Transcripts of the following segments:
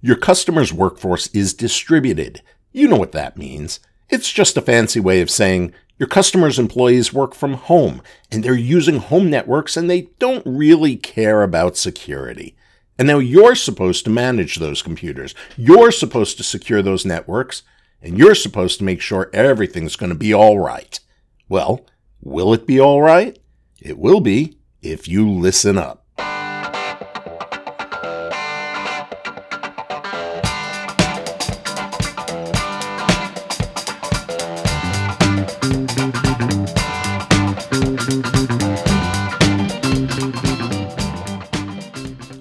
Your customer's workforce is distributed. You know what that means. It's just a fancy way of saying your customer's employees work from home and they're using home networks and they don't really care about security. And now you're supposed to manage those computers. You're supposed to secure those networks and you're supposed to make sure everything's going to be all right. Well, will it be all right? It will be if you listen up.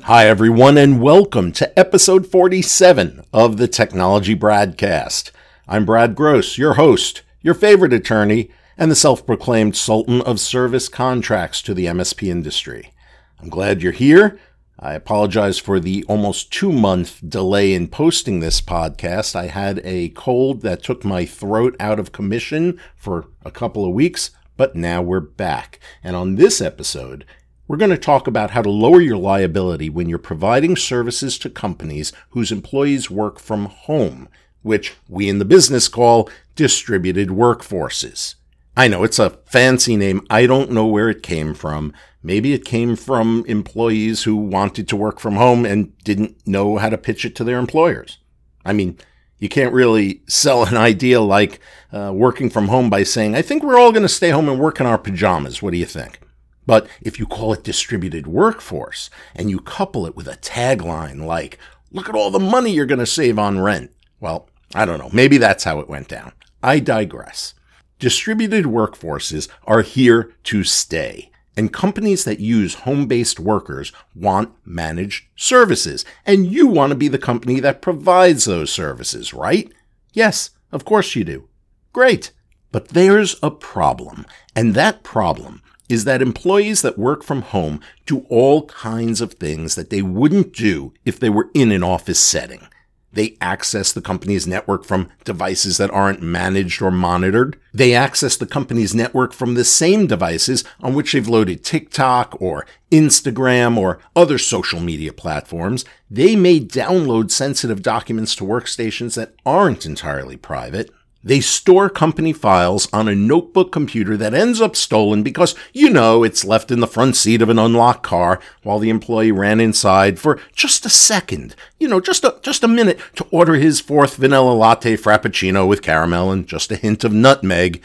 Hi, everyone, and welcome to episode 47 of the Technology Bradcast. I'm Brad Gross, your host, your favorite attorney, and the self proclaimed Sultan of Service Contracts to the MSP industry. I'm glad you're here. I apologize for the almost two month delay in posting this podcast. I had a cold that took my throat out of commission for a couple of weeks, but now we're back. And on this episode, we're going to talk about how to lower your liability when you're providing services to companies whose employees work from home, which we in the business call distributed workforces. I know it's a fancy name. I don't know where it came from. Maybe it came from employees who wanted to work from home and didn't know how to pitch it to their employers. I mean, you can't really sell an idea like uh, working from home by saying, I think we're all going to stay home and work in our pajamas. What do you think? But if you call it distributed workforce and you couple it with a tagline like, look at all the money you're going to save on rent, well, I don't know. Maybe that's how it went down. I digress. Distributed workforces are here to stay. And companies that use home based workers want managed services. And you want to be the company that provides those services, right? Yes, of course you do. Great. But there's a problem. And that problem is that employees that work from home do all kinds of things that they wouldn't do if they were in an office setting. They access the company's network from devices that aren't managed or monitored. They access the company's network from the same devices on which they've loaded TikTok or Instagram or other social media platforms. They may download sensitive documents to workstations that aren't entirely private. They store company files on a notebook computer that ends up stolen because, you know, it's left in the front seat of an unlocked car while the employee ran inside for just a second, you know, just a, just a minute to order his fourth vanilla latte frappuccino with caramel and just a hint of nutmeg.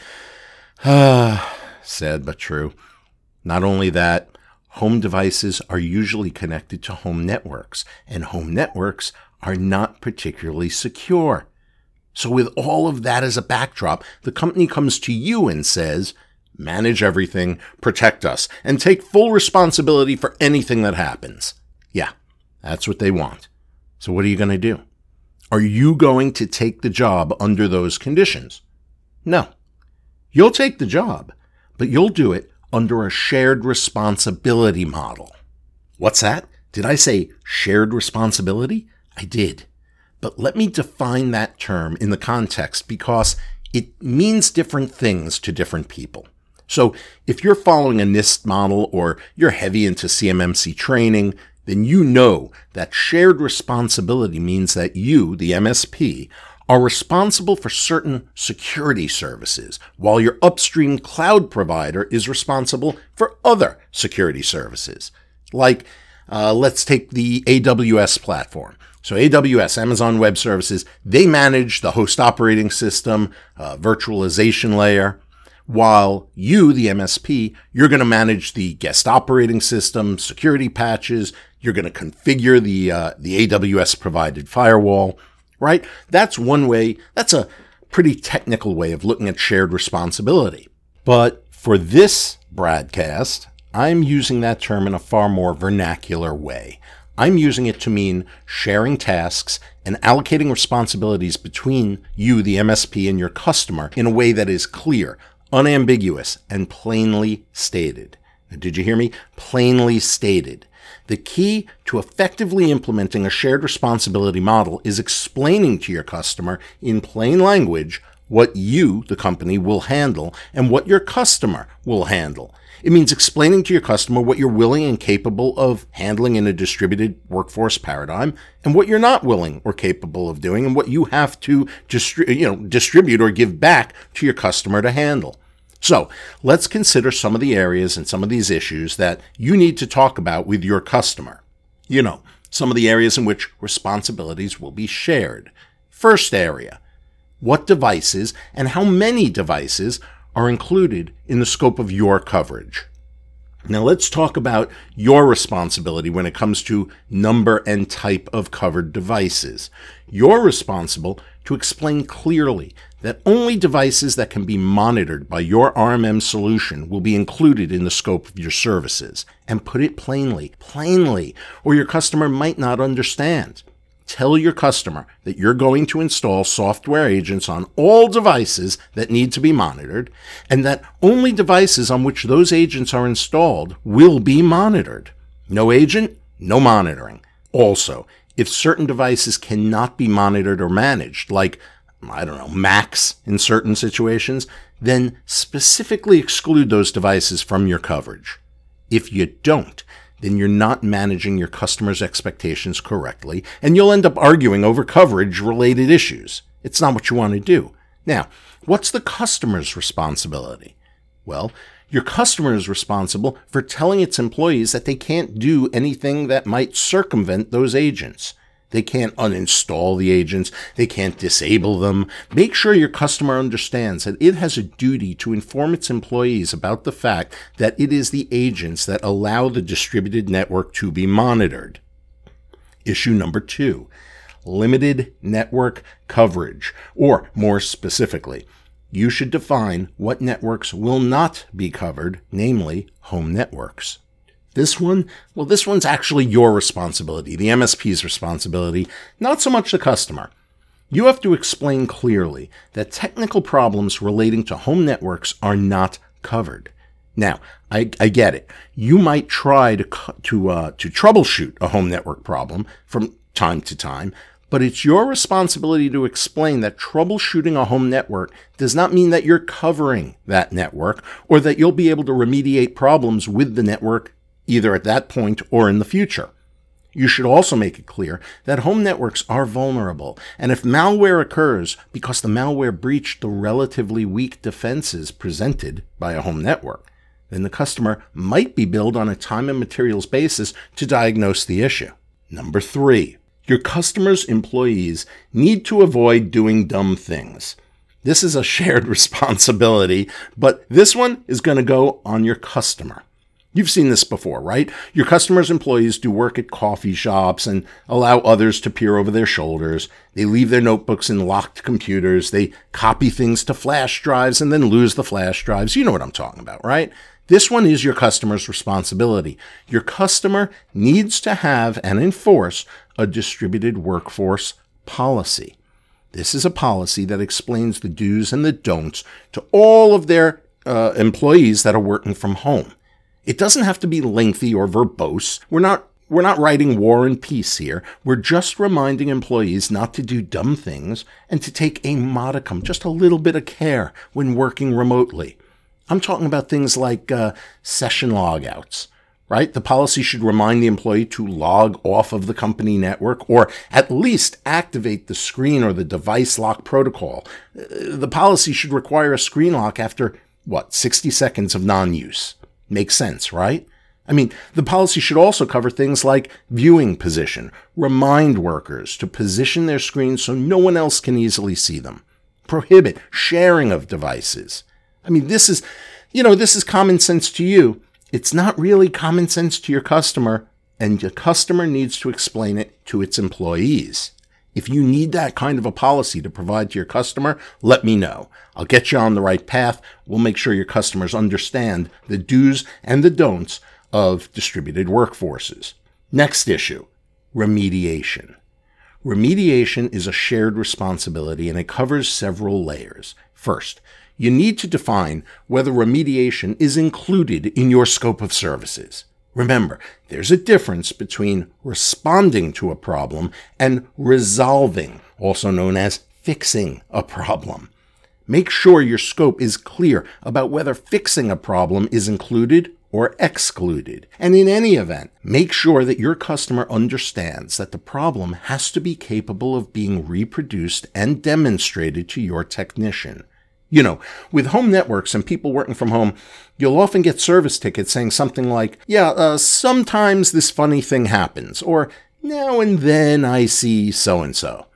Ah, sad but true. Not only that, home devices are usually connected to home networks, and home networks are not particularly secure. So, with all of that as a backdrop, the company comes to you and says, manage everything, protect us, and take full responsibility for anything that happens. Yeah, that's what they want. So, what are you going to do? Are you going to take the job under those conditions? No. You'll take the job, but you'll do it under a shared responsibility model. What's that? Did I say shared responsibility? I did. But let me define that term in the context because it means different things to different people. So if you're following a NIST model or you're heavy into CMMC training, then you know that shared responsibility means that you, the MSP, are responsible for certain security services, while your upstream cloud provider is responsible for other security services. Like, uh, let's take the AWS platform. So AWS, Amazon Web Services, they manage the host operating system, uh, virtualization layer, while you, the MSP, you're going to manage the guest operating system, security patches. You're going to configure the uh, the AWS provided firewall, right? That's one way. That's a pretty technical way of looking at shared responsibility. But for this broadcast, I'm using that term in a far more vernacular way. I'm using it to mean sharing tasks and allocating responsibilities between you, the MSP, and your customer in a way that is clear, unambiguous, and plainly stated. Now, did you hear me? Plainly stated. The key to effectively implementing a shared responsibility model is explaining to your customer in plain language what you, the company, will handle and what your customer will handle. It means explaining to your customer what you're willing and capable of handling in a distributed workforce paradigm and what you're not willing or capable of doing and what you have to distri- you know, distribute or give back to your customer to handle. So let's consider some of the areas and some of these issues that you need to talk about with your customer. You know, some of the areas in which responsibilities will be shared. First area, what devices and how many devices are included in the scope of your coverage. Now let's talk about your responsibility when it comes to number and type of covered devices. You're responsible to explain clearly that only devices that can be monitored by your RMM solution will be included in the scope of your services. And put it plainly, plainly, or your customer might not understand. Tell your customer that you're going to install software agents on all devices that need to be monitored, and that only devices on which those agents are installed will be monitored. No agent, no monitoring. Also, if certain devices cannot be monitored or managed, like, I don't know, Macs in certain situations, then specifically exclude those devices from your coverage. If you don't, then you're not managing your customers' expectations correctly, and you'll end up arguing over coverage related issues. It's not what you want to do. Now, what's the customer's responsibility? Well, your customer is responsible for telling its employees that they can't do anything that might circumvent those agents. They can't uninstall the agents. They can't disable them. Make sure your customer understands that it has a duty to inform its employees about the fact that it is the agents that allow the distributed network to be monitored. Issue number two limited network coverage, or more specifically, you should define what networks will not be covered, namely home networks. This one, well, this one's actually your responsibility, the MSP's responsibility, not so much the customer. You have to explain clearly that technical problems relating to home networks are not covered. Now, I, I get it. You might try to to uh, to troubleshoot a home network problem from time to time, but it's your responsibility to explain that troubleshooting a home network does not mean that you're covering that network or that you'll be able to remediate problems with the network either at that point or in the future. You should also make it clear that home networks are vulnerable, and if malware occurs because the malware breached the relatively weak defenses presented by a home network, then the customer might be billed on a time and materials basis to diagnose the issue. Number three, your customer's employees need to avoid doing dumb things. This is a shared responsibility, but this one is going to go on your customer. You've seen this before, right? Your customers' employees do work at coffee shops and allow others to peer over their shoulders. They leave their notebooks in locked computers. They copy things to flash drives and then lose the flash drives. You know what I'm talking about, right? This one is your customer's responsibility. Your customer needs to have and enforce a distributed workforce policy. This is a policy that explains the do's and the don'ts to all of their uh, employees that are working from home. It doesn't have to be lengthy or verbose. We're not we're not writing war and peace here. We're just reminding employees not to do dumb things and to take a modicum, just a little bit of care when working remotely. I'm talking about things like uh, session logouts, right? The policy should remind the employee to log off of the company network or at least activate the screen or the device lock protocol. Uh, the policy should require a screen lock after, what, 60 seconds of non use. Makes sense, right? I mean, the policy should also cover things like viewing position, remind workers to position their screens so no one else can easily see them, prohibit sharing of devices. I mean, this is, you know, this is common sense to you. It's not really common sense to your customer, and your customer needs to explain it to its employees. If you need that kind of a policy to provide to your customer, let me know. I'll get you on the right path. We'll make sure your customers understand the do's and the don'ts of distributed workforces. Next issue remediation. Remediation is a shared responsibility and it covers several layers. First, you need to define whether remediation is included in your scope of services. Remember, there's a difference between responding to a problem and resolving, also known as fixing a problem. Make sure your scope is clear about whether fixing a problem is included or excluded. And in any event, make sure that your customer understands that the problem has to be capable of being reproduced and demonstrated to your technician. You know, with home networks and people working from home, you'll often get service tickets saying something like, yeah, uh, sometimes this funny thing happens, or now and then I see so and so.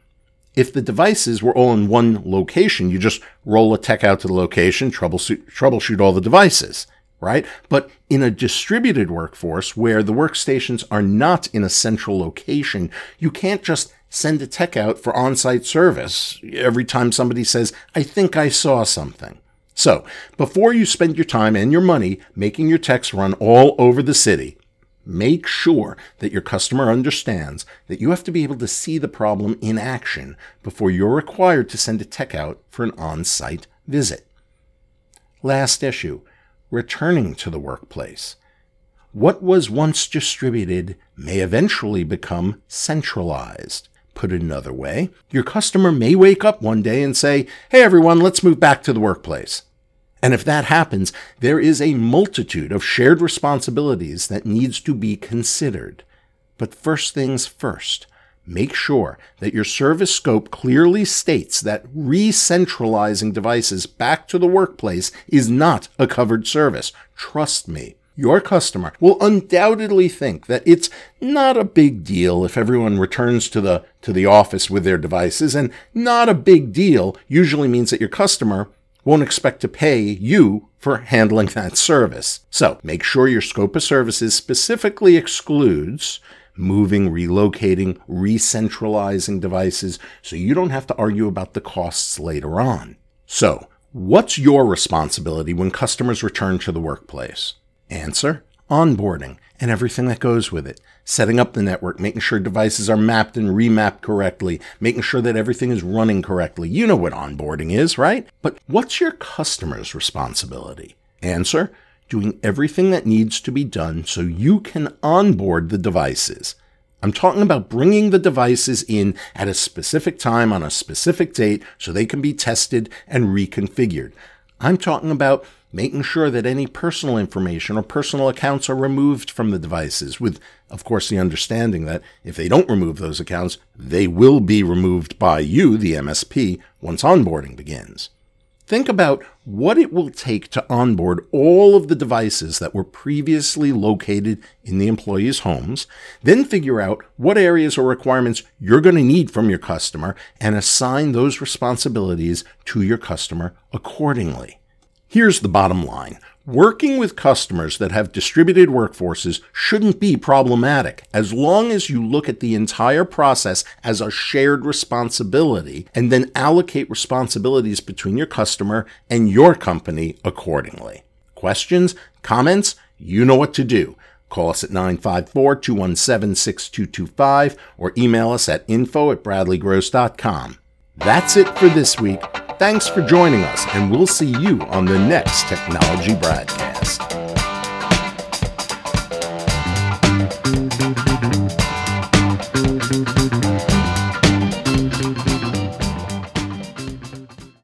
If the devices were all in one location, you just roll a tech out to the location, troubleshoot, troubleshoot all the devices right? But in a distributed workforce where the workstations are not in a central location, you can't just send a tech out for on site service every time somebody says, I think I saw something. So, before you spend your time and your money making your techs run all over the city, make sure that your customer understands that you have to be able to see the problem in action before you're required to send a tech out for an on site visit. Last issue returning to the workplace. What was once distributed may eventually become centralized. Put it another way, your customer may wake up one day and say, Hey everyone, let's move back to the workplace. And if that happens, there is a multitude of shared responsibilities that needs to be considered. But first things first, Make sure that your service scope clearly states that re-centralizing devices back to the workplace is not a covered service. Trust me. Your customer will undoubtedly think that it's not a big deal if everyone returns to the to the office with their devices and not a big deal usually means that your customer won't expect to pay you for handling that service. So, make sure your scope of services specifically excludes moving, relocating, re-centralizing devices so you don't have to argue about the costs later on. So, what's your responsibility when customers return to the workplace? Answer onboarding and everything that goes with it. Setting up the network, making sure devices are mapped and remapped correctly, making sure that everything is running correctly. You know what onboarding is, right? But what's your customer's responsibility? Answer doing everything that needs to be done so you can onboard the devices. I'm talking about bringing the devices in at a specific time on a specific date so they can be tested and reconfigured. I'm talking about making sure that any personal information or personal accounts are removed from the devices, with, of course, the understanding that if they don't remove those accounts, they will be removed by you, the MSP, once onboarding begins. Think about what it will take to onboard all of the devices that were previously located in the employees' homes, then figure out what areas or requirements you're going to need from your customer and assign those responsibilities to your customer accordingly. Here's the bottom line Working with customers that have distributed workforces shouldn't be problematic as long as you look at the entire process as a shared responsibility and then allocate responsibilities between your customer and your company accordingly. Questions? Comments? You know what to do. Call us at 954 217 6225 or email us at info at bradleygross.com. That's it for this week. Thanks for joining us, and we'll see you on the next Technology BradCast.